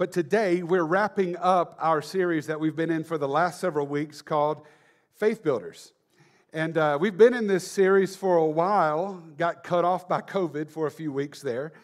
But today we're wrapping up our series that we've been in for the last several weeks called Faith Builders. And uh, we've been in this series for a while, got cut off by COVID for a few weeks there.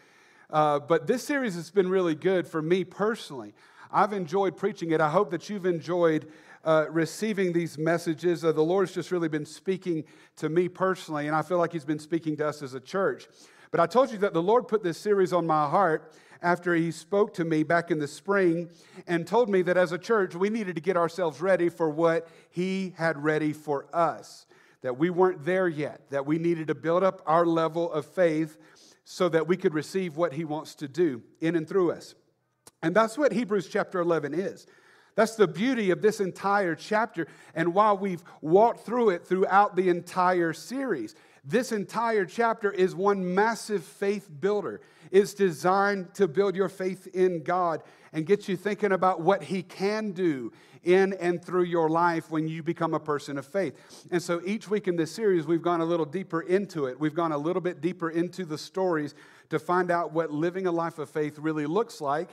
Uh, but this series has been really good for me personally. I've enjoyed preaching it. I hope that you've enjoyed uh, receiving these messages. Uh, the Lord's just really been speaking to me personally, and I feel like He's been speaking to us as a church. But I told you that the Lord put this series on my heart after He spoke to me back in the spring and told me that as a church, we needed to get ourselves ready for what He had ready for us. That we weren't there yet, that we needed to build up our level of faith so that we could receive what He wants to do in and through us. And that's what Hebrews chapter 11 is. That's the beauty of this entire chapter and while we've walked through it throughout the entire series. This entire chapter is one massive faith builder. It's designed to build your faith in God and get you thinking about what He can do in and through your life when you become a person of faith. And so each week in this series, we've gone a little deeper into it. We've gone a little bit deeper into the stories to find out what living a life of faith really looks like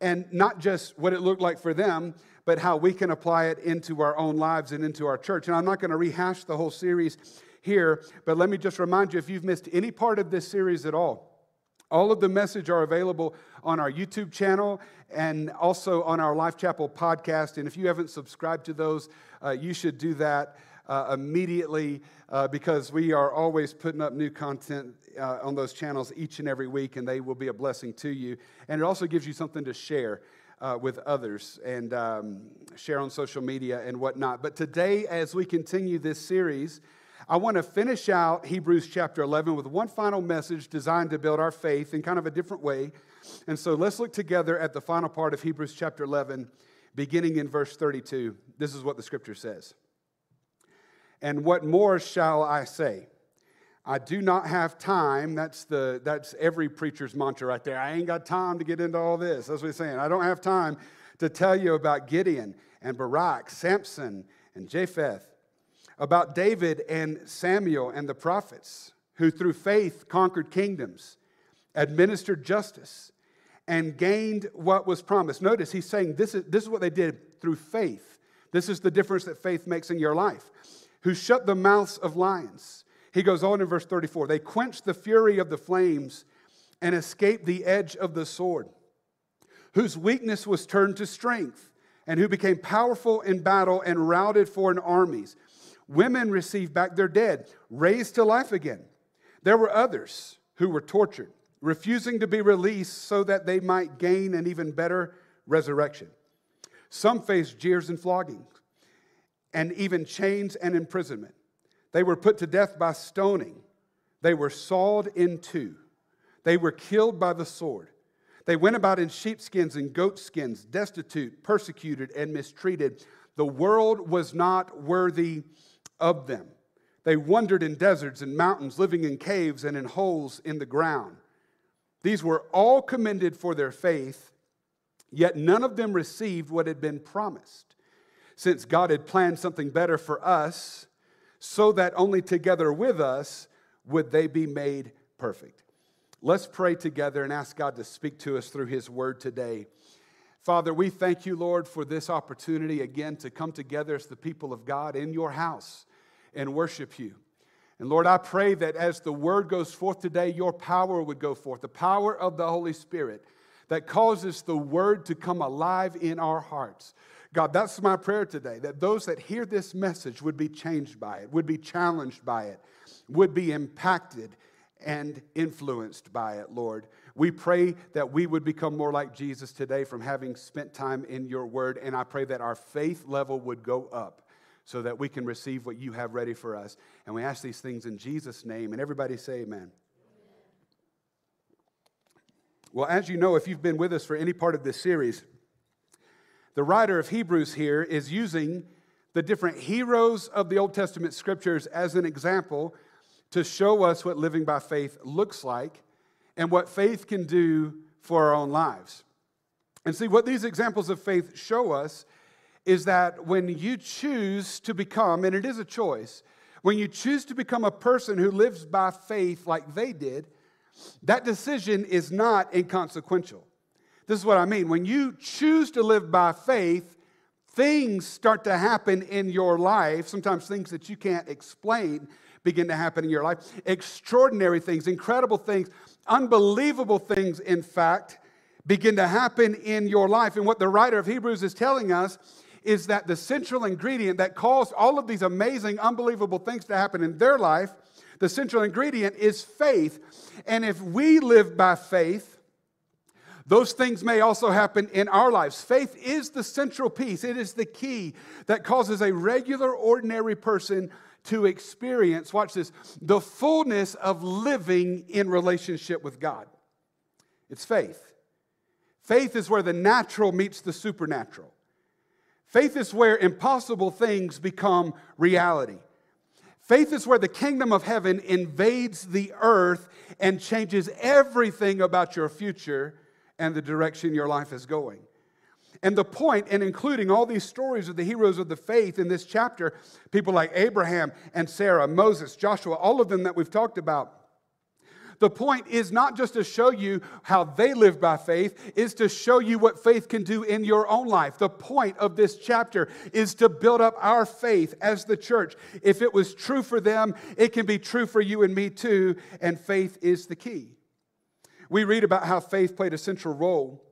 and not just what it looked like for them, but how we can apply it into our own lives and into our church. And I'm not going to rehash the whole series here, but let me just remind you if you've missed any part of this series at all, all of the message are available on our YouTube channel and also on our Life Chapel podcast. And if you haven't subscribed to those, uh, you should do that uh, immediately uh, because we are always putting up new content uh, on those channels each and every week, and they will be a blessing to you. And it also gives you something to share. Uh, with others and um, share on social media and whatnot. But today, as we continue this series, I want to finish out Hebrews chapter 11 with one final message designed to build our faith in kind of a different way. And so let's look together at the final part of Hebrews chapter 11, beginning in verse 32. This is what the scripture says. And what more shall I say? I do not have time. That's, the, that's every preacher's mantra right there. I ain't got time to get into all this. That's what he's saying. I don't have time to tell you about Gideon and Barak, Samson and Jephthah, about David and Samuel and the prophets, who through faith conquered kingdoms, administered justice, and gained what was promised. Notice he's saying this is, this is what they did through faith. This is the difference that faith makes in your life who shut the mouths of lions. He goes on in verse 34 they quenched the fury of the flames and escaped the edge of the sword, whose weakness was turned to strength, and who became powerful in battle and routed foreign armies. Women received back their dead, raised to life again. There were others who were tortured, refusing to be released so that they might gain an even better resurrection. Some faced jeers and floggings and even chains and imprisonment. They were put to death by stoning. They were sawed in two. They were killed by the sword. They went about in sheepskins and goatskins, destitute, persecuted, and mistreated. The world was not worthy of them. They wandered in deserts and mountains, living in caves and in holes in the ground. These were all commended for their faith, yet none of them received what had been promised since God had planned something better for us, so that only together with us would they be made perfect. Let's pray together and ask God to speak to us through His word today. Father, we thank you, Lord, for this opportunity again to come together as the people of God in your house and worship you. And Lord, I pray that as the word goes forth today, your power would go forth, the power of the Holy Spirit that causes the word to come alive in our hearts. God, that's my prayer today that those that hear this message would be changed by it, would be challenged by it, would be impacted and influenced by it, Lord. We pray that we would become more like Jesus today from having spent time in your word, and I pray that our faith level would go up so that we can receive what you have ready for us. And we ask these things in Jesus' name. And everybody say amen. Well, as you know, if you've been with us for any part of this series, the writer of Hebrews here is using the different heroes of the Old Testament scriptures as an example to show us what living by faith looks like and what faith can do for our own lives. And see, what these examples of faith show us is that when you choose to become, and it is a choice, when you choose to become a person who lives by faith like they did, that decision is not inconsequential. This is what I mean. When you choose to live by faith, things start to happen in your life, sometimes things that you can't explain begin to happen in your life. Extraordinary things, incredible things, unbelievable things, in fact, begin to happen in your life. And what the writer of Hebrews is telling us is that the central ingredient that caused all of these amazing, unbelievable things to happen in their life, the central ingredient is faith. And if we live by faith, those things may also happen in our lives. Faith is the central piece, it is the key that causes a regular, ordinary person to experience, watch this, the fullness of living in relationship with God. It's faith. Faith is where the natural meets the supernatural. Faith is where impossible things become reality. Faith is where the kingdom of heaven invades the earth and changes everything about your future and the direction your life is going. And the point in including all these stories of the heroes of the faith in this chapter, people like Abraham and Sarah, Moses, Joshua, all of them that we've talked about, the point is not just to show you how they live by faith, is to show you what faith can do in your own life. The point of this chapter is to build up our faith as the church. If it was true for them, it can be true for you and me too, and faith is the key. We read about how faith played a central role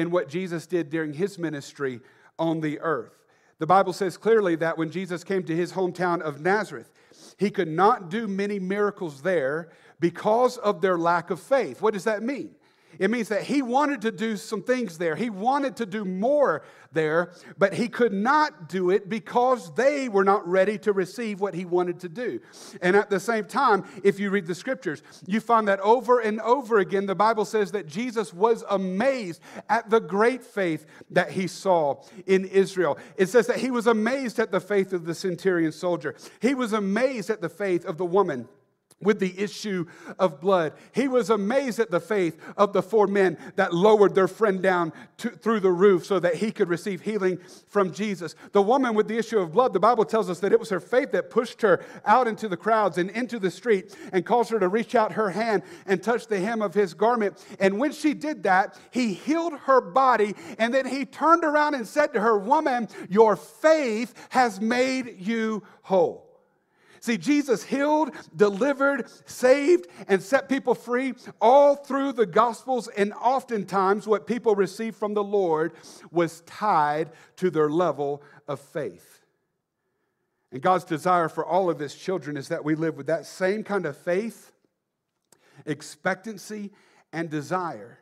in what Jesus did during his ministry on the earth. The Bible says clearly that when Jesus came to his hometown of Nazareth, he could not do many miracles there because of their lack of faith. What does that mean? It means that he wanted to do some things there. He wanted to do more there, but he could not do it because they were not ready to receive what he wanted to do. And at the same time, if you read the scriptures, you find that over and over again, the Bible says that Jesus was amazed at the great faith that he saw in Israel. It says that he was amazed at the faith of the centurion soldier, he was amazed at the faith of the woman with the issue of blood. He was amazed at the faith of the four men that lowered their friend down to, through the roof so that he could receive healing from Jesus. The woman with the issue of blood, the Bible tells us that it was her faith that pushed her out into the crowds and into the street and caused her to reach out her hand and touch the hem of his garment. And when she did that, he healed her body and then he turned around and said to her, Woman, your faith has made you whole. See, Jesus healed, delivered, saved, and set people free all through the Gospels, and oftentimes what people received from the Lord was tied to their level of faith. And God's desire for all of His children is that we live with that same kind of faith, expectancy, and desire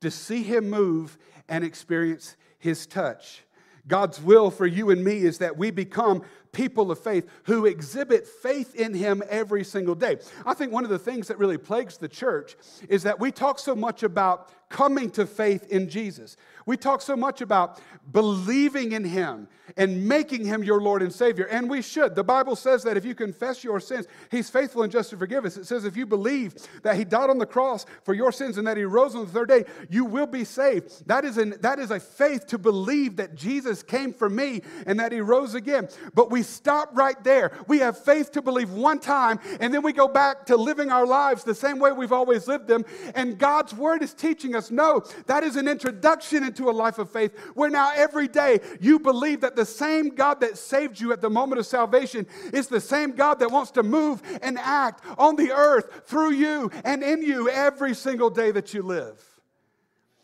to see Him move and experience His touch. God's will for you and me is that we become people of faith who exhibit faith in Him every single day. I think one of the things that really plagues the church is that we talk so much about coming to faith in Jesus. We talk so much about believing in Him and making Him your Lord and Savior, and we should. The Bible says that if you confess your sins, He's faithful and just to forgive us. It says if you believe that He died on the cross for your sins and that He rose on the third day, you will be saved. That is, an, that is a faith to believe that Jesus came for me and that He rose again. But we stop right there. We have faith to believe one time, and then we go back to living our lives the same way we've always lived them. And God's Word is teaching us no, that is an introduction into a life of faith where now every day you believe that the same God that saved you at the moment of salvation is the same God that wants to move and act on the earth through you and in you every single day that you live.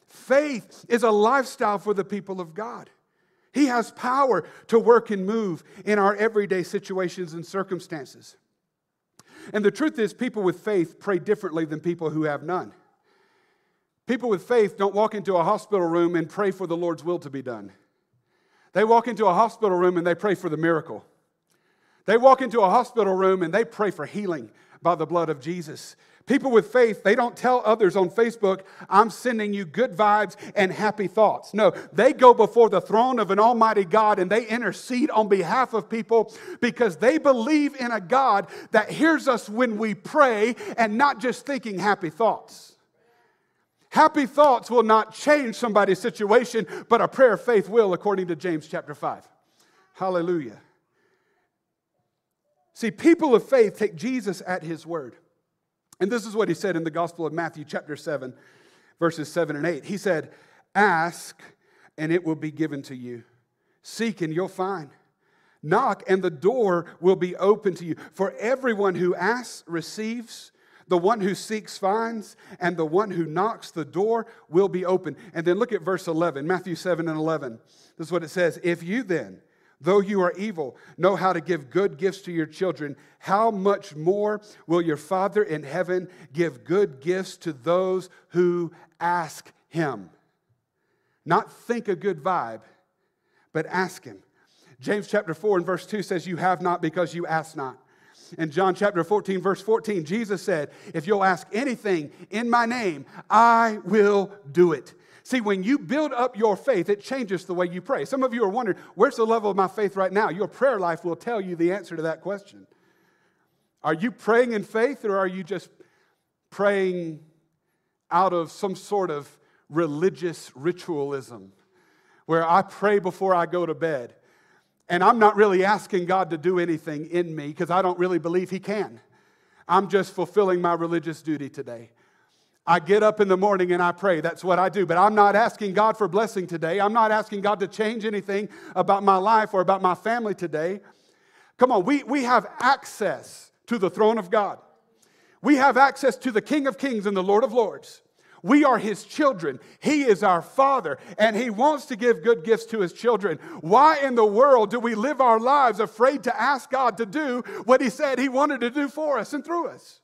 Faith is a lifestyle for the people of God. He has power to work and move in our everyday situations and circumstances. And the truth is, people with faith pray differently than people who have none. People with faith don't walk into a hospital room and pray for the Lord's will to be done. They walk into a hospital room and they pray for the miracle. They walk into a hospital room and they pray for healing by the blood of Jesus. People with faith, they don't tell others on Facebook, I'm sending you good vibes and happy thoughts. No, they go before the throne of an almighty God and they intercede on behalf of people because they believe in a God that hears us when we pray and not just thinking happy thoughts. Happy thoughts will not change somebody's situation, but a prayer of faith will, according to James chapter 5. Hallelujah. See, people of faith take Jesus at his word. And this is what he said in the Gospel of Matthew, chapter 7, verses 7 and 8. He said, Ask, and it will be given to you. Seek, and you'll find. Knock, and the door will be open to you. For everyone who asks receives, the one who seeks finds, and the one who knocks, the door will be open. And then look at verse 11, Matthew 7 and 11. This is what it says If you then, though you are evil, know how to give good gifts to your children, how much more will your Father in heaven give good gifts to those who ask him? Not think a good vibe, but ask him. James chapter 4 and verse 2 says, You have not because you ask not. In John chapter 14, verse 14, Jesus said, If you'll ask anything in my name, I will do it. See, when you build up your faith, it changes the way you pray. Some of you are wondering, where's the level of my faith right now? Your prayer life will tell you the answer to that question. Are you praying in faith or are you just praying out of some sort of religious ritualism where I pray before I go to bed. And I'm not really asking God to do anything in me because I don't really believe He can. I'm just fulfilling my religious duty today. I get up in the morning and I pray. That's what I do. But I'm not asking God for blessing today. I'm not asking God to change anything about my life or about my family today. Come on, we, we have access to the throne of God. We have access to the King of Kings and the Lord of Lords. We are his children. He is our father, and he wants to give good gifts to his children. Why in the world do we live our lives afraid to ask God to do what he said he wanted to do for us and through us?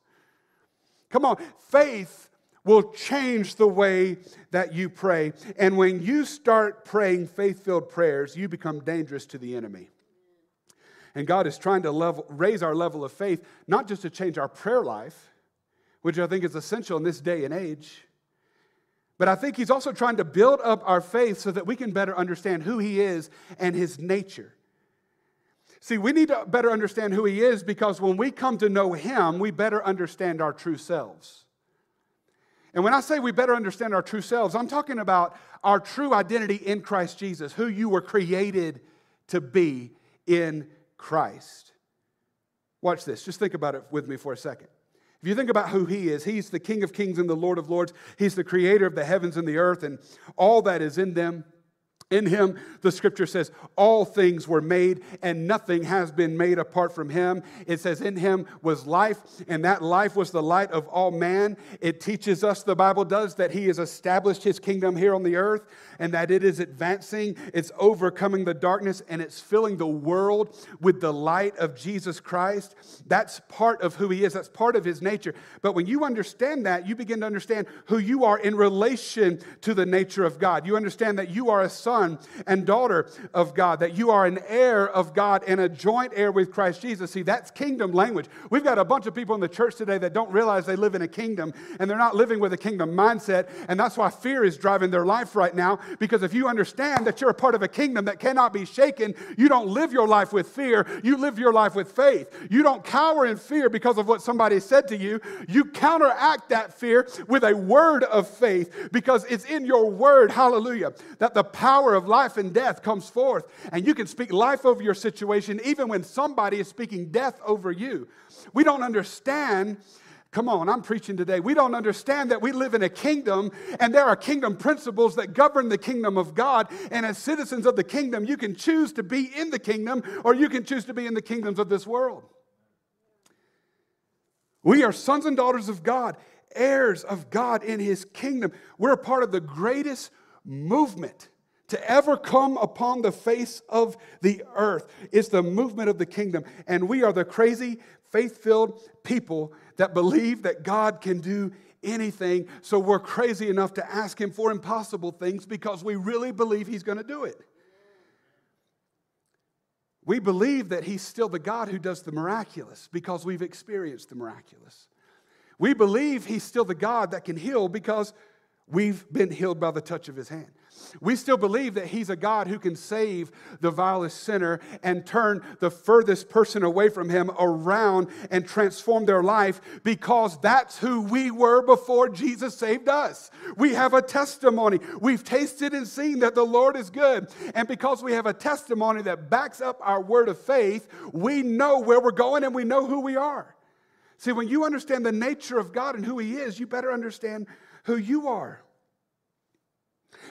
Come on, faith will change the way that you pray. And when you start praying faith filled prayers, you become dangerous to the enemy. And God is trying to level, raise our level of faith, not just to change our prayer life, which I think is essential in this day and age but I think he's also trying to build up our faith so that we can better understand who he is and his nature. See, we need to better understand who he is because when we come to know him, we better understand our true selves. And when I say we better understand our true selves, I'm talking about our true identity in Christ Jesus, who you were created to be in Christ. Watch this. Just think about it with me for a second. If you think about who he is, he's the King of kings and the Lord of lords. He's the creator of the heavens and the earth and all that is in them. In him, the scripture says, all things were made, and nothing has been made apart from him. It says, in him was life, and that life was the light of all man. It teaches us, the Bible does, that he has established his kingdom here on the earth, and that it is advancing, it's overcoming the darkness, and it's filling the world with the light of Jesus Christ. That's part of who he is, that's part of his nature. But when you understand that, you begin to understand who you are in relation to the nature of God. You understand that you are a son son and daughter of God, that you are an heir of God and a joint heir with Christ Jesus. See, that's kingdom language. We've got a bunch of people in the church today that don't realize they live in a kingdom and they're not living with a kingdom mindset. And that's why fear is driving their life right now. Because if you understand that you're a part of a kingdom that cannot be shaken, you don't live your life with fear, you live your life with faith. You don't cower in fear because of what somebody said to you. You counteract that fear with a word of faith because it's in your word, hallelujah, that the power power of life and death comes forth, and you can speak life over your situation even when somebody is speaking death over you. We don't understand. Come on, I'm preaching today. We don't understand that we live in a kingdom and there are kingdom principles that govern the kingdom of God. And as citizens of the kingdom, you can choose to be in the kingdom or you can choose to be in the kingdoms of this world. We are sons and daughters of God, heirs of God in his kingdom. We're part of the greatest movement to ever come upon the face of the earth. It's the movement of the kingdom. And we are the crazy, faith filled people that believe that God can do anything. So we're crazy enough to ask Him for impossible things because we really believe He's going to do it. We believe that He's still the God who does the miraculous because we've experienced the miraculous. We believe He's still the God that can heal because we've been healed by the touch of His hand. We still believe that He's a God who can save the vilest sinner and turn the furthest person away from Him around and transform their life because that's who we were before Jesus saved us. We have a testimony. We've tasted and seen that the Lord is good. And because we have a testimony that backs up our word of faith, we know where we're going and we know who we are. See, when you understand the nature of God and who He is, you better understand who you are.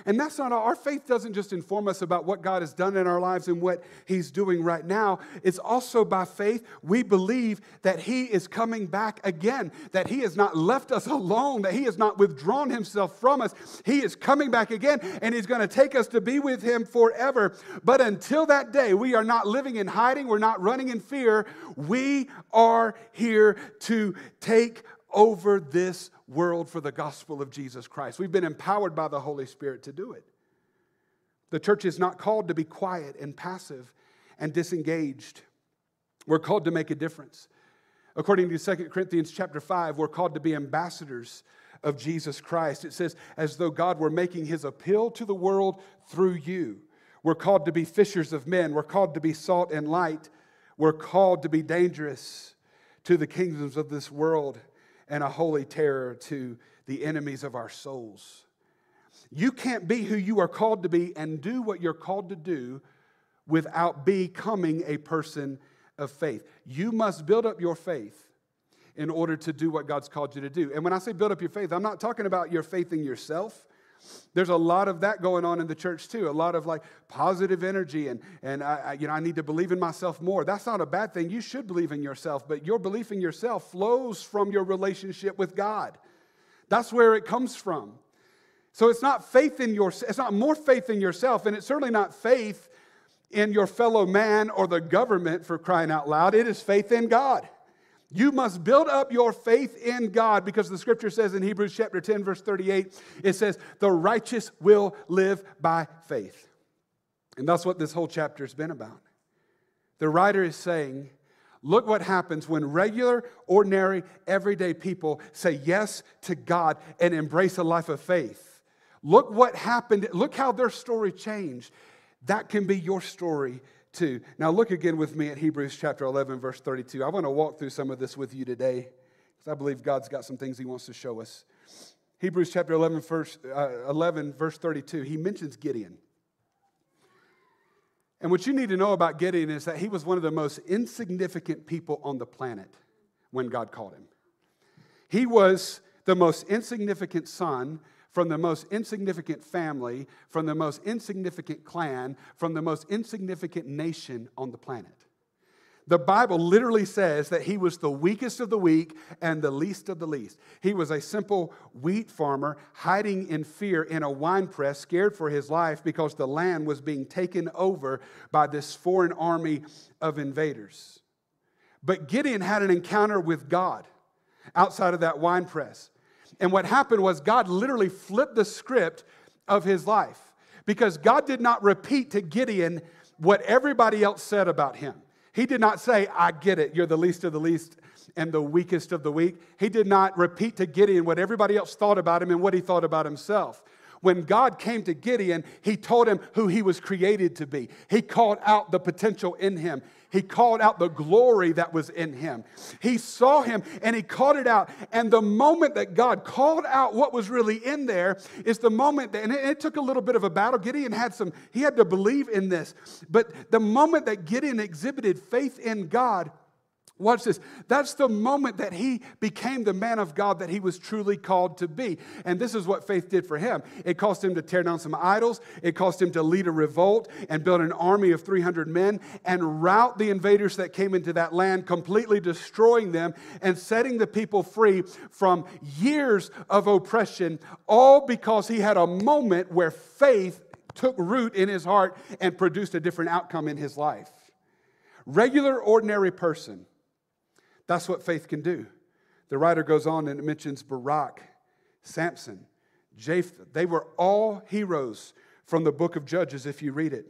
And that's not all. Our faith doesn't just inform us about what God has done in our lives and what He's doing right now. It's also by faith we believe that He is coming back again, that He has not left us alone, that He has not withdrawn Himself from us. He is coming back again, and He's going to take us to be with Him forever. But until that day, we are not living in hiding, we're not running in fear. We are here to take over this world for the gospel of Jesus Christ. We've been empowered by the Holy Spirit to do it. The church is not called to be quiet and passive and disengaged. We're called to make a difference. According to 2 Corinthians chapter 5, we're called to be ambassadors of Jesus Christ. It says, as though God were making his appeal to the world through you. We're called to be fishers of men. We're called to be salt and light. We're called to be dangerous to the kingdoms of this world and a holy terror to the enemies of our souls. You can't be who you are called to be and do what you're called to do without becoming a person of faith. You must build up your faith in order to do what God's called you to do. And when I say build up your faith, I'm not talking about your faith in yourself. There's a lot of that going on in the church too. A lot of like positive energy and and I, I, you know I need to believe in myself more. That's not a bad thing. You should believe in yourself, but your belief in yourself flows from your relationship with God. That's where it comes from. So it's not faith in your it's not more faith in yourself and it's certainly not faith in your fellow man or the government for crying out loud. It is faith in God. You must build up your faith in God because the scripture says in Hebrews chapter 10, verse 38, it says, The righteous will live by faith. And that's what this whole chapter has been about. The writer is saying, Look what happens when regular, ordinary, everyday people say yes to God and embrace a life of faith. Look what happened. Look how their story changed. That can be your story 2. Now, look again with me at Hebrews chapter 11, verse 32. I want to walk through some of this with you today because I believe God's got some things He wants to show us. Hebrews chapter 11, verse, uh, 11, verse 32, he mentions Gideon. And what you need to know about Gideon is that he was one of the most insignificant people on the planet when God called him. He was the most insignificant son from the most insignificant family, from the most insignificant clan, from the most insignificant nation on the planet. The Bible literally says that he was the weakest of the weak and the least of the least. He was a simple wheat farmer hiding in fear in a wine press, scared for his life because the land was being taken over by this foreign army of invaders. But Gideon had an encounter with God outside of that wine press. And what happened was God literally flipped the script of his life because God did not repeat to Gideon what everybody else said about him. He did not say, I get it, you're the least of the least and the weakest of the weak. He did not repeat to Gideon what everybody else thought about him and what he thought about himself. When God came to Gideon, he told him who he was created to be. He called out the potential in him. He called out the glory that was in him. He saw him and he called it out. And the moment that God called out what was really in there is the moment that, and it, it took a little bit of a battle. Gideon had some, he had to believe in this. But the moment that Gideon exhibited faith in God, Watch this. That's the moment that he became the man of God that he was truly called to be. And this is what faith did for him. It caused him to tear down some idols, it caused him to lead a revolt and build an army of 300 men and rout the invaders that came into that land, completely destroying them and setting the people free from years of oppression, all because he had a moment where faith took root in his heart and produced a different outcome in his life. Regular, ordinary person that's what faith can do. The writer goes on and it mentions Barak, Samson, Jephthah. They were all heroes from the book of Judges if you read it.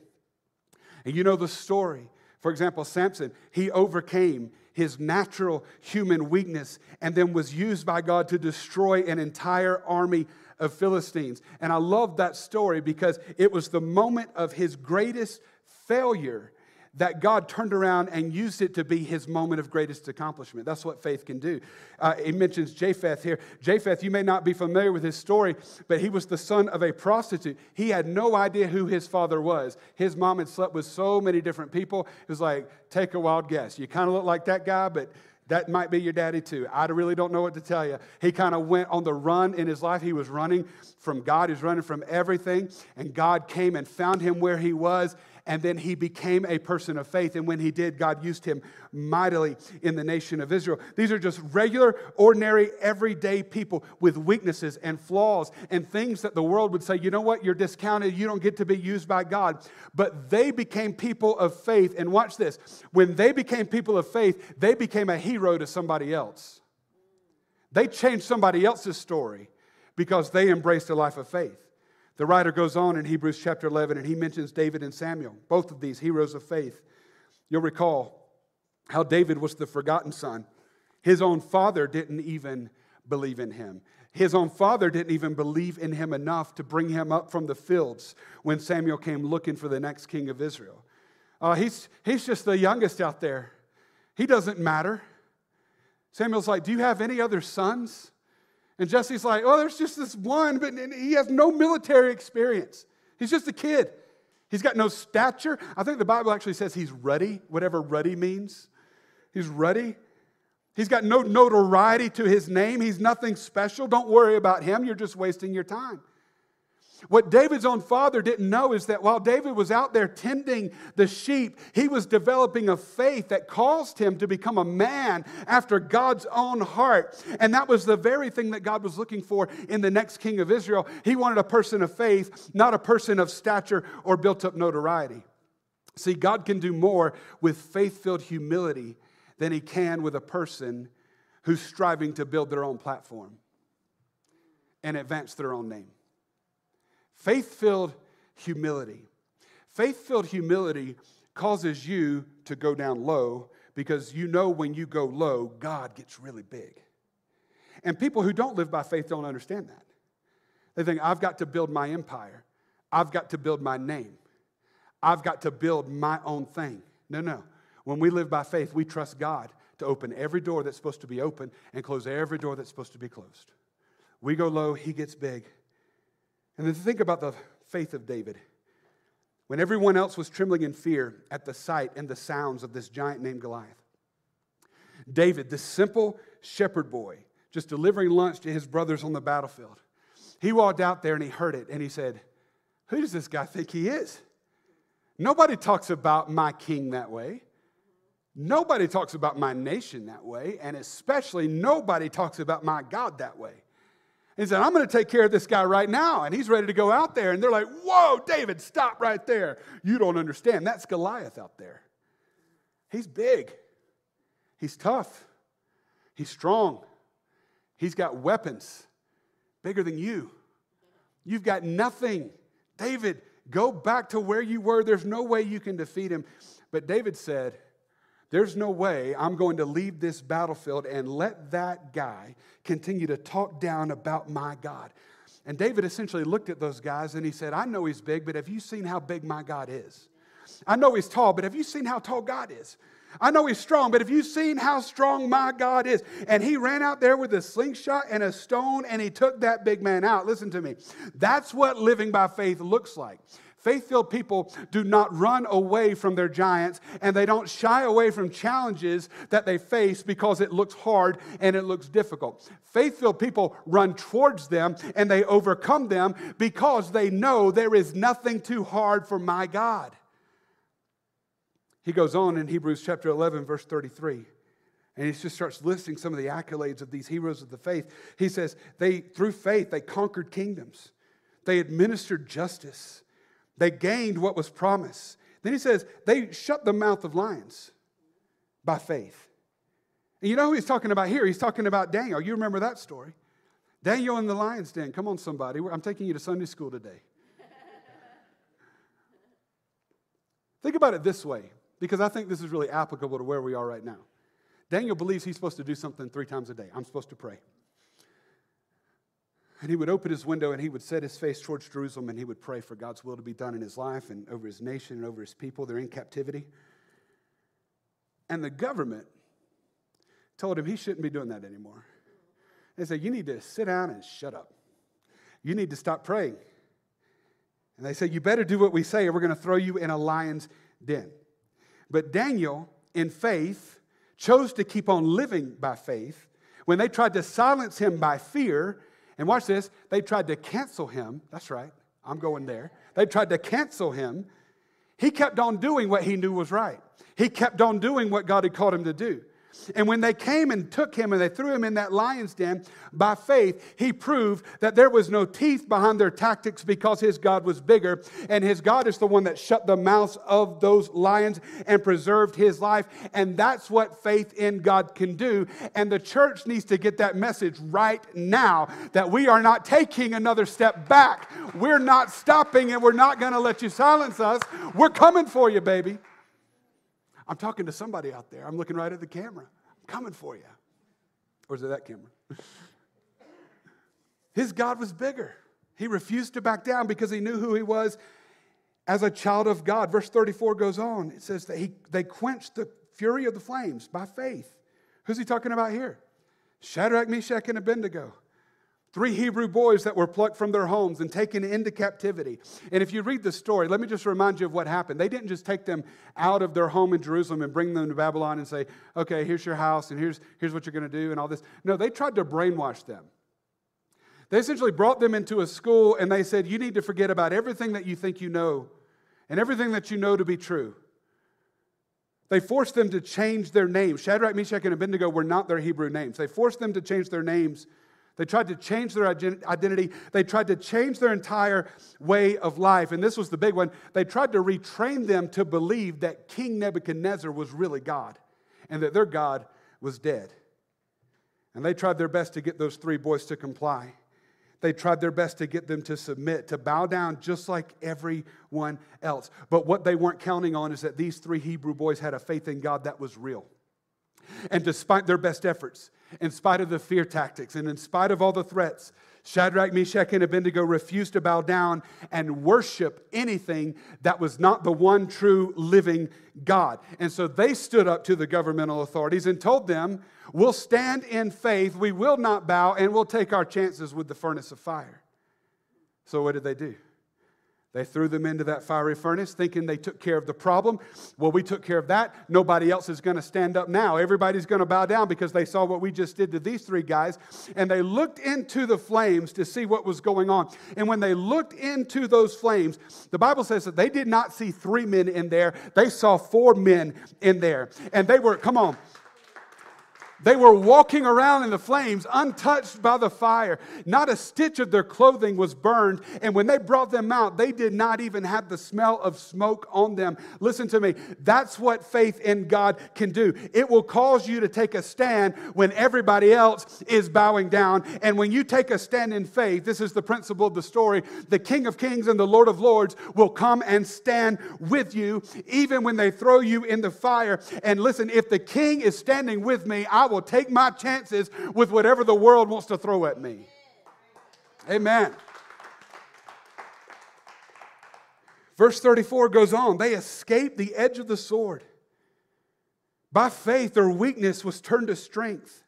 And you know the story. For example, Samson, he overcame his natural human weakness and then was used by God to destroy an entire army of Philistines. And I love that story because it was the moment of his greatest failure that God turned around and used it to be his moment of greatest accomplishment. That's what faith can do. Uh, he mentions Jephthah here. Jephthah, you may not be familiar with his story, but he was the son of a prostitute. He had no idea who his father was. His mom had slept with so many different people. It was like, take a wild guess. You kind of look like that guy, but That might be your daddy too. I really don't know what to tell you. He kind of went on the run in his life. He was running from God, he was running from everything. And God came and found him where he was and then he became a person of faith. And when he did, God used him mightily in the nation of Israel. These are just regular, ordinary, everyday people with weaknesses and flaws and things that the world would say, you know what, you're discounted, you don't get to be used by God. But they became people of faith. And watch this when they became people of faith, they became a hero to somebody else. They changed somebody else's story because they embraced a life of faith. The writer goes on in Hebrews chapter 11 and he mentions David and Samuel, both of these heroes of faith. You'll recall how David was the forgotten son. His own father didn't even believe in him. His own father didn't even believe in him enough to bring him up from the fields when Samuel came looking for the next king of Israel. Uh, he's, he's just the youngest out there. He doesn't matter. Samuel's like, Do you have any other sons? And Jesse's like, oh, there's just this one, but he has no military experience. He's just a kid. He's got no stature. I think the Bible actually says he's ruddy, whatever ruddy means. He's ruddy. He's got no notoriety to his name. He's nothing special. Don't worry about him. You're just wasting your time. What David's own father didn't know is that while David was out there tending the sheep, he was developing a faith that caused him to become a man after God's own heart. And that was the very thing that God was looking for in the next king of Israel. He wanted a person of faith, not a person of stature or built up notoriety. See, God can do more with faith filled humility than he can with a person who's striving to build their own platform and advance their own name. Faith filled humility. Faith filled humility causes you to go down low because you know when you go low, God gets really big. And people who don't live by faith don't understand that. They think, I've got to build my empire, I've got to build my name, I've got to build my own thing. No, no. When we live by faith, we trust God to open every door that's supposed to be open and close every door that's supposed to be closed. We go low, He gets big. And then think about the faith of David. When everyone else was trembling in fear at the sight and the sounds of this giant named Goliath, David, this simple shepherd boy, just delivering lunch to his brothers on the battlefield, he walked out there and he heard it and he said, Who does this guy think he is? Nobody talks about my king that way. Nobody talks about my nation that way. And especially nobody talks about my God that way. He said, I'm going to take care of this guy right now. And he's ready to go out there. And they're like, Whoa, David, stop right there. You don't understand. That's Goliath out there. He's big, he's tough, he's strong, he's got weapons bigger than you. You've got nothing. David, go back to where you were. There's no way you can defeat him. But David said, there's no way I'm going to leave this battlefield and let that guy continue to talk down about my God. And David essentially looked at those guys and he said, I know he's big, but have you seen how big my God is? I know he's tall, but have you seen how tall God is? I know he's strong, but have you seen how strong my God is? And he ran out there with a slingshot and a stone and he took that big man out. Listen to me. That's what living by faith looks like. Faith filled people do not run away from their giants and they don't shy away from challenges that they face because it looks hard and it looks difficult. Faith filled people run towards them and they overcome them because they know there is nothing too hard for my God. He goes on in Hebrews chapter 11, verse 33. And he just starts listing some of the accolades of these heroes of the faith. He says, they, through faith, they conquered kingdoms. They administered justice. They gained what was promised. Then he says, they shut the mouth of lions by faith. And you know who he's talking about here? He's talking about Daniel. You remember that story. Daniel in the lion's den. Come on, somebody. I'm taking you to Sunday school today. Think about it this way, because I think this is really applicable to where we are right now. Daniel believes he's supposed to do something three times a day. I'm supposed to pray. And he would open his window and he would set his face towards Jerusalem and he would pray for God's will to be done in his life and over his nation and over his people. They're in captivity. And the government told him he shouldn't be doing that anymore. They said, You need to sit down and shut up. You need to stop praying. And they said, You better do what we say or we're going to throw you in a lion's den. But Daniel, in faith, chose to keep on living by faith, when they tried to silence him by fear, and watch this, they tried to cancel him. That's right, I'm going there. They tried to cancel him. He kept on doing what he knew was right. He kept on doing what God had called him to do. And when they came and took him and they threw him in that lion's den, by faith, he proved that there was no teeth behind their tactics because his God was bigger. And his God is the one that shut the mouths of those lions and preserved his life. And that's what faith in God can do. And the church needs to get that message right now that we are not taking another step back. We're not stopping and we're not going to let you silence us. We're coming for you, baby. I'm talking to somebody out there. I'm looking right at the camera. I'm coming for you. Or is it that camera? His God was bigger. He refused to back down because he knew who he was as a child of God. Verse 34 goes on. It says that he, they quenched the fury of the flames by faith. Who's he talking about here? Shadrach, Meshach, and Abednego. Three Hebrew boys that were plucked from their homes and taken into captivity. And if you read the story, let me just remind you of what happened. They didn't just take them out of their home in Jerusalem and bring them to Babylon and say, okay, here's your house and here's, here's what you're going to do and all this. No, they tried to brainwash them. They essentially brought them into a school and they said, you need to forget about everything that you think you know and everything that you know to be true. They forced them to change their names. Shadrach, Meshach, and Abednego were not their Hebrew names. They forced them to change their names they tried to change their identity. They tried to change their entire way of life. And this was the big one. They tried to retrain them to believe that King Nebuchadnezzar was really God and that their God was dead. And they tried their best to get those three boys to comply. They tried their best to get them to submit, to bow down just like everyone else. But what they weren't counting on is that these three Hebrew boys had a faith in God that was real. And despite their best efforts, in spite of the fear tactics, and in spite of all the threats, Shadrach, Meshach, and Abednego refused to bow down and worship anything that was not the one true living God. And so they stood up to the governmental authorities and told them, We'll stand in faith, we will not bow, and we'll take our chances with the furnace of fire. So what did they do? They threw them into that fiery furnace thinking they took care of the problem. Well, we took care of that. Nobody else is going to stand up now. Everybody's going to bow down because they saw what we just did to these three guys. And they looked into the flames to see what was going on. And when they looked into those flames, the Bible says that they did not see three men in there, they saw four men in there. And they were, come on, they were walking around in the flames, untouched by the fire. Not a stitch of their clothing was burned. And when they brought them out, they did not even have the smell of smoke on them. Listen to me. That's what faith in God can do. It will cause you to take a stand when everybody else is bowing down. And when you take a stand in faith, this is the principle of the story the King of Kings and the Lord of Lords will come and stand with you, even when they throw you in the fire. And listen, if the King is standing with me, I will take my chances with whatever the world wants to throw at me. Amen. Verse 34 goes on they escaped the edge of the sword. By faith, their weakness was turned to strength.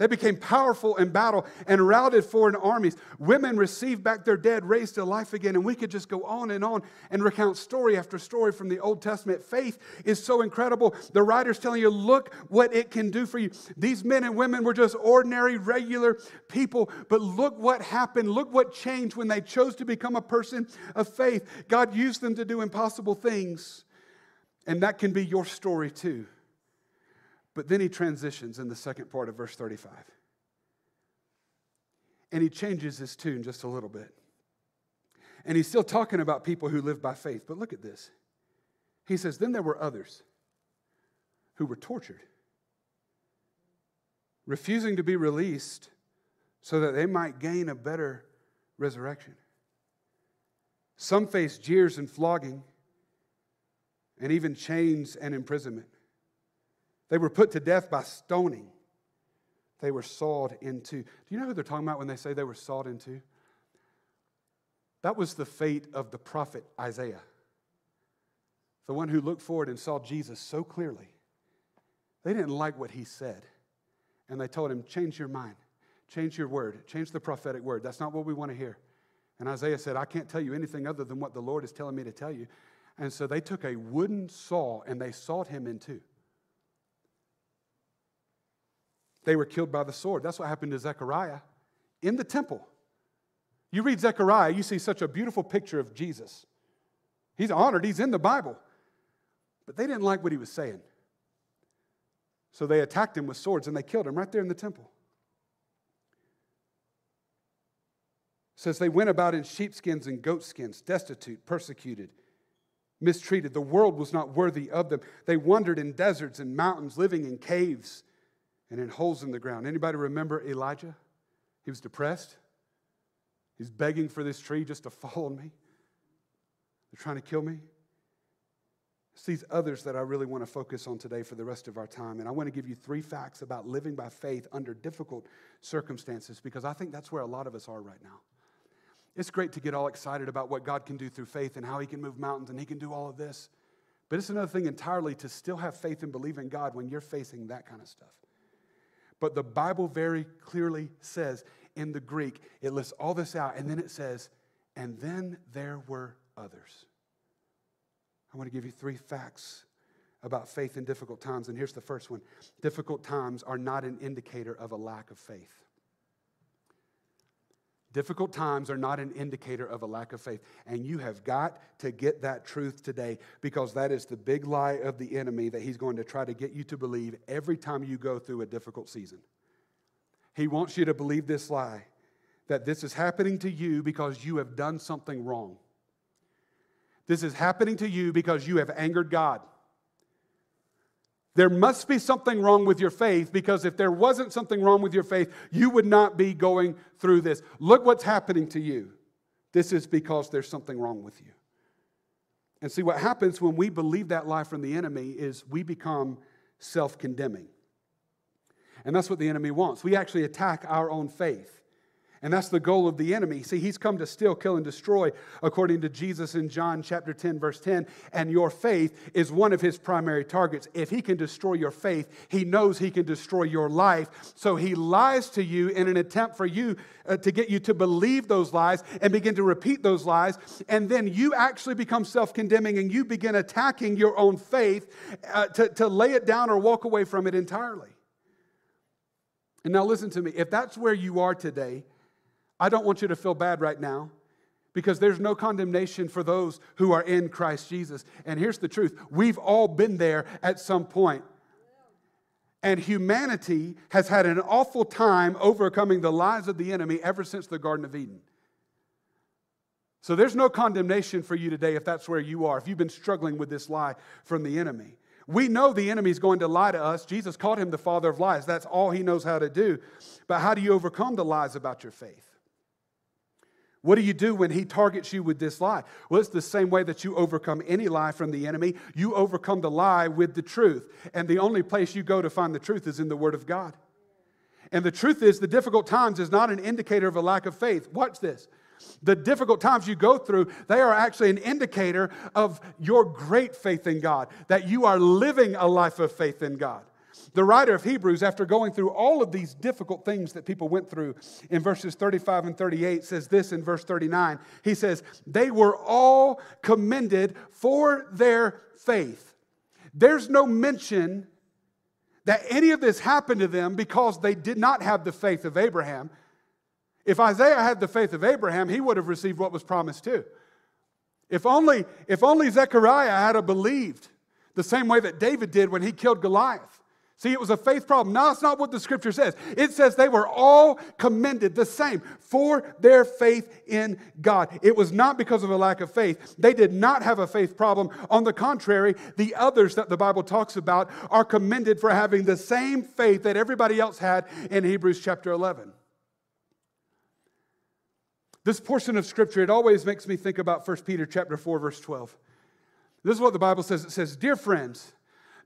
They became powerful in battle and routed foreign armies. Women received back their dead, raised to life again. And we could just go on and on and recount story after story from the Old Testament. Faith is so incredible. The writer's telling you, look what it can do for you. These men and women were just ordinary, regular people. But look what happened. Look what changed when they chose to become a person of faith. God used them to do impossible things. And that can be your story too. But then he transitions in the second part of verse 35. And he changes his tune just a little bit. And he's still talking about people who live by faith. But look at this. He says, Then there were others who were tortured, refusing to be released so that they might gain a better resurrection. Some faced jeers and flogging, and even chains and imprisonment. They were put to death by stoning. They were sawed into. Do you know who they're talking about when they say they were sawed into? That was the fate of the prophet Isaiah, the one who looked forward and saw Jesus so clearly. They didn't like what he said. And they told him, Change your mind, change your word, change the prophetic word. That's not what we want to hear. And Isaiah said, I can't tell you anything other than what the Lord is telling me to tell you. And so they took a wooden saw and they sawed him in two. They were killed by the sword. That's what happened to Zechariah in the temple. You read Zechariah, you see such a beautiful picture of Jesus. He's honored, he's in the Bible. But they didn't like what he was saying. So they attacked him with swords and they killed him right there in the temple. It says they went about in sheepskins and goatskins, destitute, persecuted, mistreated. The world was not worthy of them. They wandered in deserts and mountains, living in caves and in holes in the ground. Anybody remember Elijah? He was depressed. He's begging for this tree just to fall on me. They're trying to kill me. It's these others that I really want to focus on today for the rest of our time. And I want to give you three facts about living by faith under difficult circumstances because I think that's where a lot of us are right now. It's great to get all excited about what God can do through faith and how He can move mountains and He can do all of this. But it's another thing entirely to still have faith and believe in God when you're facing that kind of stuff. But the Bible very clearly says in the Greek, it lists all this out, and then it says, and then there were others. I want to give you three facts about faith in difficult times. And here's the first one difficult times are not an indicator of a lack of faith. Difficult times are not an indicator of a lack of faith. And you have got to get that truth today because that is the big lie of the enemy that he's going to try to get you to believe every time you go through a difficult season. He wants you to believe this lie that this is happening to you because you have done something wrong. This is happening to you because you have angered God. There must be something wrong with your faith because if there wasn't something wrong with your faith, you would not be going through this. Look what's happening to you. This is because there's something wrong with you. And see, what happens when we believe that lie from the enemy is we become self condemning. And that's what the enemy wants. We actually attack our own faith. And that's the goal of the enemy. See, he's come to steal, kill, and destroy, according to Jesus in John chapter 10, verse 10. And your faith is one of his primary targets. If he can destroy your faith, he knows he can destroy your life. So he lies to you in an attempt for you uh, to get you to believe those lies and begin to repeat those lies. And then you actually become self condemning and you begin attacking your own faith uh, to, to lay it down or walk away from it entirely. And now listen to me. If that's where you are today, I don't want you to feel bad right now because there's no condemnation for those who are in Christ Jesus. And here's the truth we've all been there at some point. And humanity has had an awful time overcoming the lies of the enemy ever since the Garden of Eden. So there's no condemnation for you today if that's where you are, if you've been struggling with this lie from the enemy. We know the enemy is going to lie to us. Jesus called him the father of lies. That's all he knows how to do. But how do you overcome the lies about your faith? What do you do when he targets you with this lie? Well, it's the same way that you overcome any lie from the enemy. You overcome the lie with the truth. And the only place you go to find the truth is in the Word of God. And the truth is, the difficult times is not an indicator of a lack of faith. Watch this. The difficult times you go through, they are actually an indicator of your great faith in God, that you are living a life of faith in God. The writer of Hebrews, after going through all of these difficult things that people went through in verses 35 and 38, says this in verse 39. He says, They were all commended for their faith. There's no mention that any of this happened to them because they did not have the faith of Abraham. If Isaiah had the faith of Abraham, he would have received what was promised too. If only, if only Zechariah had believed the same way that David did when he killed Goliath. See, it was a faith problem. No, that's not what the scripture says. It says they were all commended the same for their faith in God. It was not because of a lack of faith. They did not have a faith problem. On the contrary, the others that the Bible talks about are commended for having the same faith that everybody else had in Hebrews chapter 11. This portion of scripture, it always makes me think about 1 Peter chapter 4, verse 12. This is what the Bible says. It says, Dear friends,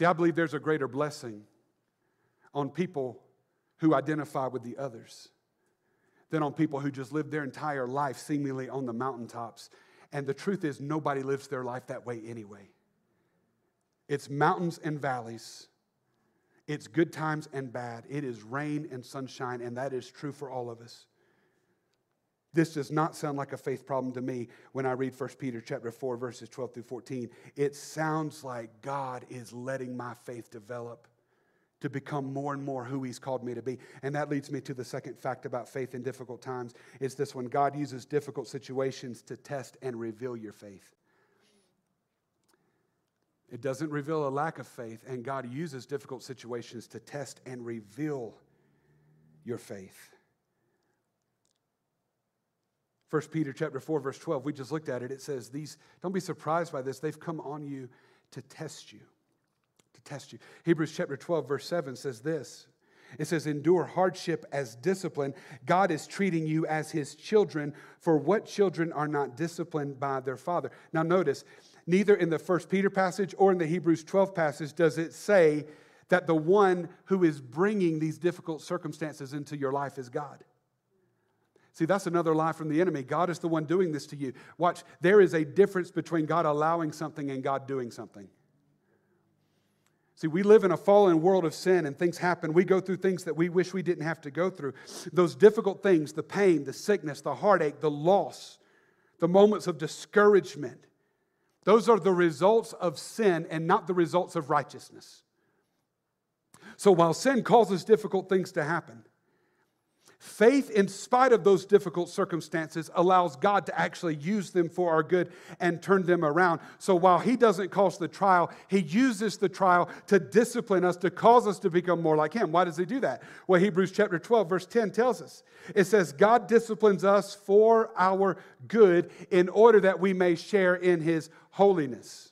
See, I believe there's a greater blessing on people who identify with the others than on people who just live their entire life seemingly on the mountaintops. And the truth is, nobody lives their life that way anyway. It's mountains and valleys, it's good times and bad, it is rain and sunshine, and that is true for all of us. This does not sound like a faith problem to me when I read 1 Peter chapter 4 verses 12 through 14. It sounds like God is letting my faith develop to become more and more who he's called me to be. And that leads me to the second fact about faith in difficult times is this one God uses difficult situations to test and reveal your faith. It doesn't reveal a lack of faith, and God uses difficult situations to test and reveal your faith. 1 Peter chapter 4 verse 12 we just looked at it it says these don't be surprised by this they've come on you to test you to test you. Hebrews chapter 12, verse 7 says this it says, Endure hardship as discipline. God is treating you as his children, for what children are not disciplined by their father? Now, notice, neither in the first Peter passage or in the Hebrews 12 passage does it say that the one who is bringing these difficult circumstances into your life is God. See, that's another lie from the enemy. God is the one doing this to you. Watch, there is a difference between God allowing something and God doing something. See, we live in a fallen world of sin and things happen. We go through things that we wish we didn't have to go through. Those difficult things, the pain, the sickness, the heartache, the loss, the moments of discouragement, those are the results of sin and not the results of righteousness. So while sin causes difficult things to happen, Faith, in spite of those difficult circumstances, allows God to actually use them for our good and turn them around. So while He doesn't cause the trial, He uses the trial to discipline us, to cause us to become more like Him. Why does He do that? Well, Hebrews chapter 12, verse 10 tells us it says, God disciplines us for our good in order that we may share in His holiness.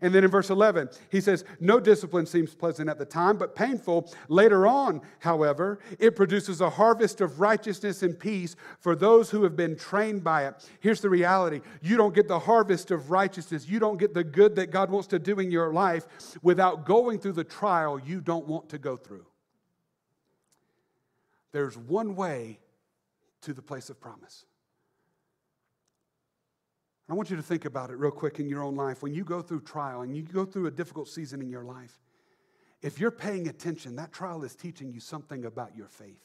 And then in verse 11, he says, No discipline seems pleasant at the time, but painful. Later on, however, it produces a harvest of righteousness and peace for those who have been trained by it. Here's the reality you don't get the harvest of righteousness, you don't get the good that God wants to do in your life without going through the trial you don't want to go through. There's one way to the place of promise. I want you to think about it real quick in your own life. When you go through trial and you go through a difficult season in your life, if you're paying attention, that trial is teaching you something about your faith.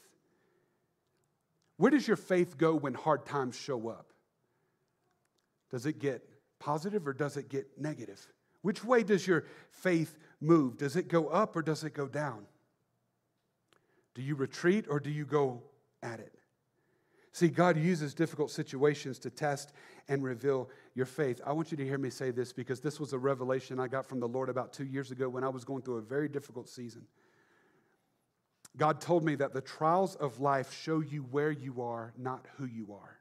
Where does your faith go when hard times show up? Does it get positive or does it get negative? Which way does your faith move? Does it go up or does it go down? Do you retreat or do you go at it? See, God uses difficult situations to test and reveal your faith. I want you to hear me say this because this was a revelation I got from the Lord about two years ago when I was going through a very difficult season. God told me that the trials of life show you where you are, not who you are.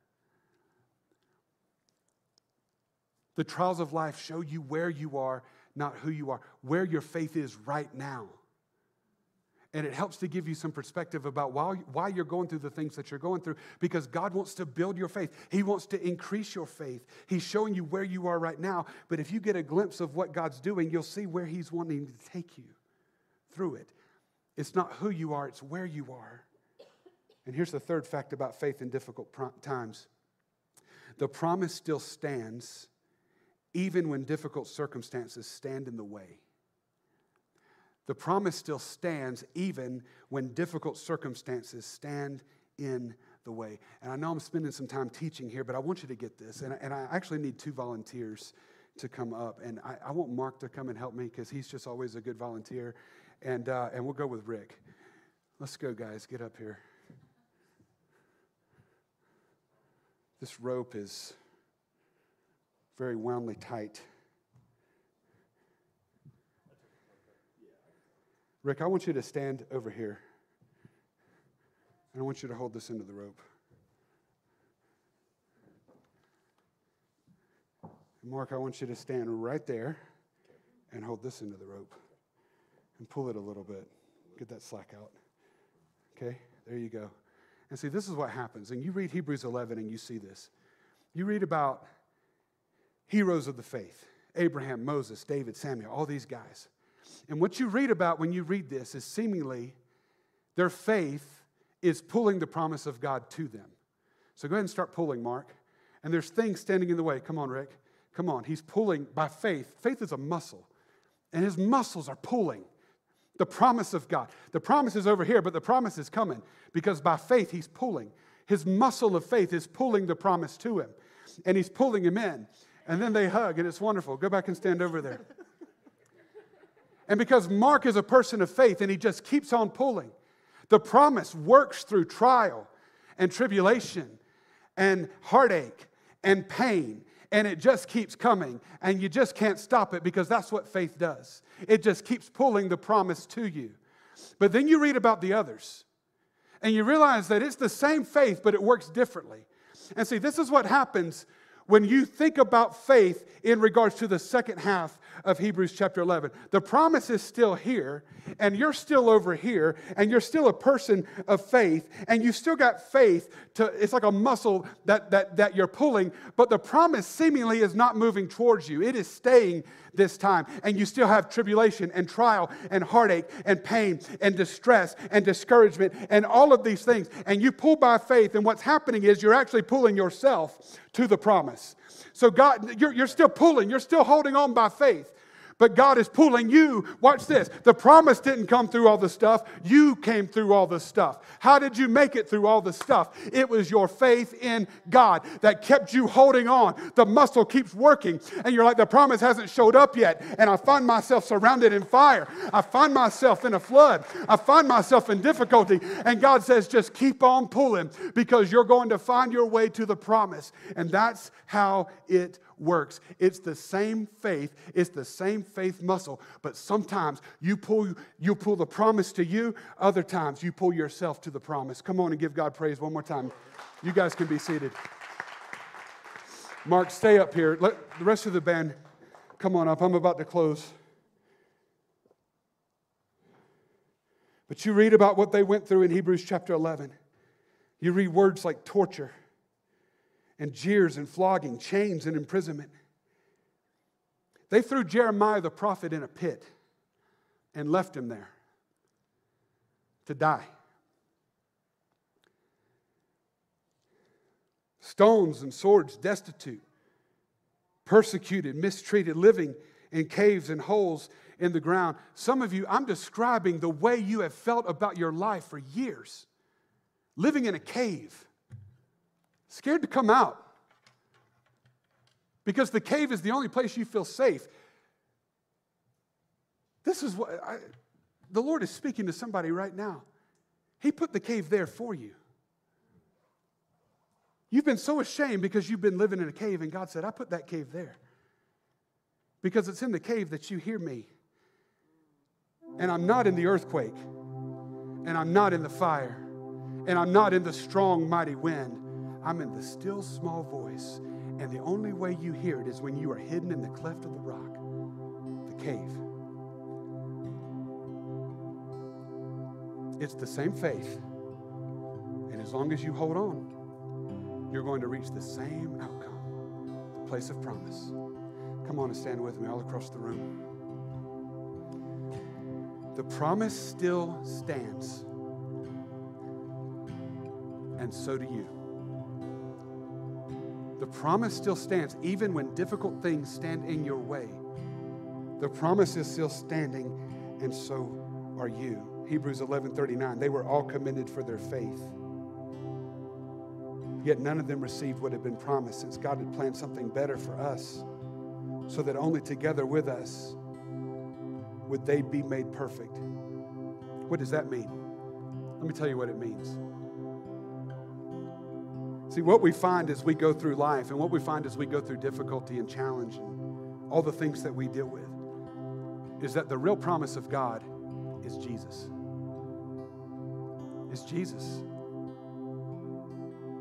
The trials of life show you where you are, not who you are, where your faith is right now and it helps to give you some perspective about why, why you're going through the things that you're going through because God wants to build your faith. He wants to increase your faith. He's showing you where you are right now, but if you get a glimpse of what God's doing, you'll see where He's wanting to take you through it. It's not who you are, it's where you are. And here's the third fact about faith in difficult times the promise still stands even when difficult circumstances stand in the way. The promise still stands even when difficult circumstances stand in the way. And I know I'm spending some time teaching here, but I want you to get this. And, and I actually need two volunteers to come up. And I, I want Mark to come and help me because he's just always a good volunteer. And, uh, and we'll go with Rick. Let's go, guys. Get up here. This rope is very woundly tight. Rick, I want you to stand over here. And I want you to hold this end of the rope. And Mark, I want you to stand right there and hold this end of the rope and pull it a little bit. Get that slack out. Okay, there you go. And see, this is what happens. And you read Hebrews 11 and you see this. You read about heroes of the faith Abraham, Moses, David, Samuel, all these guys. And what you read about when you read this is seemingly their faith is pulling the promise of God to them. So go ahead and start pulling, Mark. And there's things standing in the way. Come on, Rick. Come on. He's pulling by faith. Faith is a muscle, and his muscles are pulling the promise of God. The promise is over here, but the promise is coming because by faith he's pulling. His muscle of faith is pulling the promise to him, and he's pulling him in. And then they hug, and it's wonderful. Go back and stand over there. And because Mark is a person of faith and he just keeps on pulling, the promise works through trial and tribulation and heartache and pain. And it just keeps coming, and you just can't stop it because that's what faith does. It just keeps pulling the promise to you. But then you read about the others, and you realize that it's the same faith, but it works differently. And see, this is what happens when you think about faith in regards to the second half of Hebrews chapter 11. The promise is still here, and you're still over here, and you're still a person of faith, and you've still got faith to, it's like a muscle that, that, that you're pulling, but the promise seemingly is not moving towards you. It is staying this time, and you still have tribulation and trial and heartache and pain and distress and discouragement and all of these things, and you pull by faith, and what's happening is you're actually pulling yourself to the promise. So, God, you're, you're still pulling, you're still holding on by faith. But God is pulling you. Watch this. The promise didn't come through all the stuff. You came through all the stuff. How did you make it through all the stuff? It was your faith in God that kept you holding on. The muscle keeps working, and you're like, the promise hasn't showed up yet. And I find myself surrounded in fire. I find myself in a flood. I find myself in difficulty. And God says, just keep on pulling because you're going to find your way to the promise. And that's how it works. It's the same faith, it's the same faith muscle, but sometimes you pull you pull the promise to you, other times you pull yourself to the promise. Come on and give God praise one more time. You guys can be seated. Mark, stay up here. Let the rest of the band come on up. I'm about to close. But you read about what they went through in Hebrews chapter 11. You read words like torture and jeers and flogging, chains and imprisonment. They threw Jeremiah the prophet in a pit and left him there to die. Stones and swords, destitute, persecuted, mistreated, living in caves and holes in the ground. Some of you, I'm describing the way you have felt about your life for years, living in a cave scared to come out because the cave is the only place you feel safe. This is what I, the Lord is speaking to somebody right now. He put the cave there for you. You've been so ashamed because you've been living in a cave, and God said, I put that cave there. Because it's in the cave that you hear me. And I'm not in the earthquake, and I'm not in the fire, and I'm not in the strong, mighty wind. I'm in the still small voice, and the only way you hear it is when you are hidden in the cleft of the rock, the cave. It's the same faith. And as long as you hold on, you're going to reach the same outcome, the place of promise. Come on and stand with me all across the room. The promise still stands, and so do you. The promise still stands, even when difficult things stand in your way. The promise is still standing, and so are you. Hebrews 11:39. They were all commended for their faith. Yet none of them received what had been promised, since God had planned something better for us, so that only together with us would they be made perfect. What does that mean? Let me tell you what it means. See, what we find as we go through life and what we find as we go through difficulty and challenge and all the things that we deal with is that the real promise of God is Jesus. Is Jesus.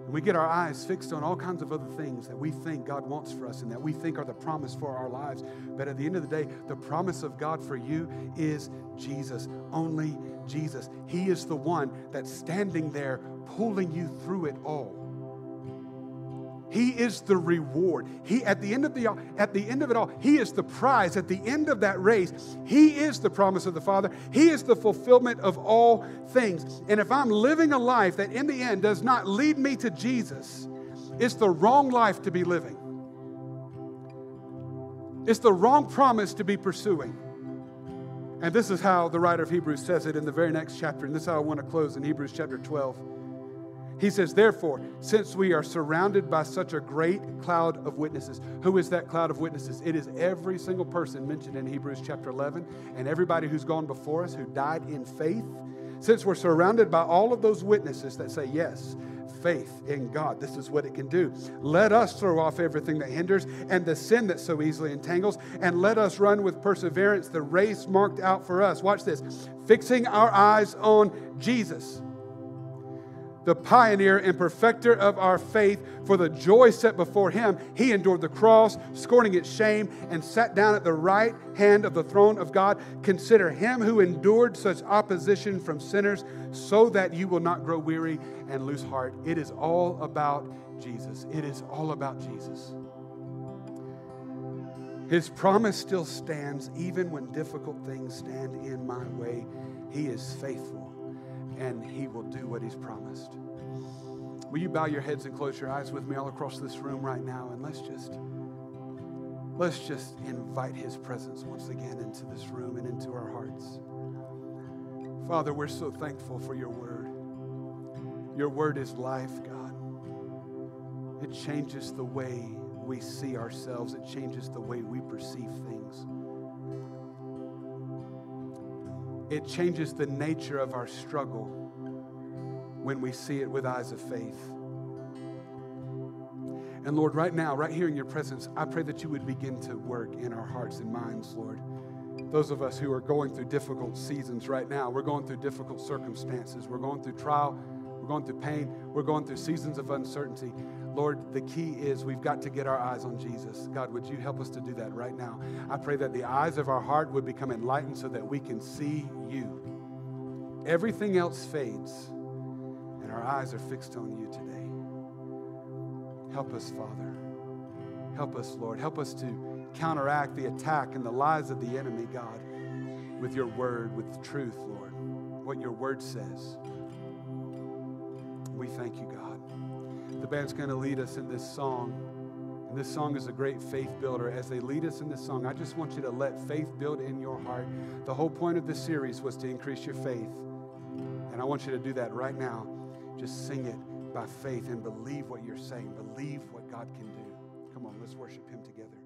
And we get our eyes fixed on all kinds of other things that we think God wants for us and that we think are the promise for our lives. But at the end of the day, the promise of God for you is Jesus, only Jesus. He is the one that's standing there pulling you through it all. He is the reward. He at the end of the at the end of it all, he is the prize at the end of that race. He is the promise of the Father. He is the fulfillment of all things. And if I'm living a life that in the end does not lead me to Jesus, it's the wrong life to be living. It's the wrong promise to be pursuing. And this is how the writer of Hebrews says it in the very next chapter. And this is how I want to close in Hebrews chapter 12. He says, Therefore, since we are surrounded by such a great cloud of witnesses, who is that cloud of witnesses? It is every single person mentioned in Hebrews chapter 11 and everybody who's gone before us who died in faith. Since we're surrounded by all of those witnesses that say, Yes, faith in God. This is what it can do. Let us throw off everything that hinders and the sin that so easily entangles, and let us run with perseverance the race marked out for us. Watch this fixing our eyes on Jesus the pioneer and perfecter of our faith, for the joy set before him, he endured the cross, scorning its shame, and sat down at the right hand of the throne of God. Consider him who endured such opposition from sinners, so that you will not grow weary and lose heart. It is all about Jesus. It is all about Jesus. His promise still stands even when difficult things stand in my way. He is faithful and he will do what he's promised. Will you bow your heads and close your eyes with me all across this room right now and let's just let's just invite his presence once again into this room and into our hearts. Father, we're so thankful for your word. Your word is life, God. It changes the way we see ourselves. It changes the way we perceive things. It changes the nature of our struggle when we see it with eyes of faith. And Lord, right now, right here in your presence, I pray that you would begin to work in our hearts and minds, Lord. Those of us who are going through difficult seasons right now, we're going through difficult circumstances, we're going through trial, we're going through pain, we're going through seasons of uncertainty. Lord, the key is we've got to get our eyes on Jesus. God, would you help us to do that right now? I pray that the eyes of our heart would become enlightened so that we can see you. Everything else fades, and our eyes are fixed on you today. Help us, Father. Help us, Lord. Help us to counteract the attack and the lies of the enemy, God, with your word, with truth, Lord. What your word says. We thank you, God. The band's going to lead us in this song. And this song is a great faith builder. As they lead us in this song, I just want you to let faith build in your heart. The whole point of this series was to increase your faith. And I want you to do that right now. Just sing it by faith and believe what you're saying. Believe what God can do. Come on, let's worship Him together.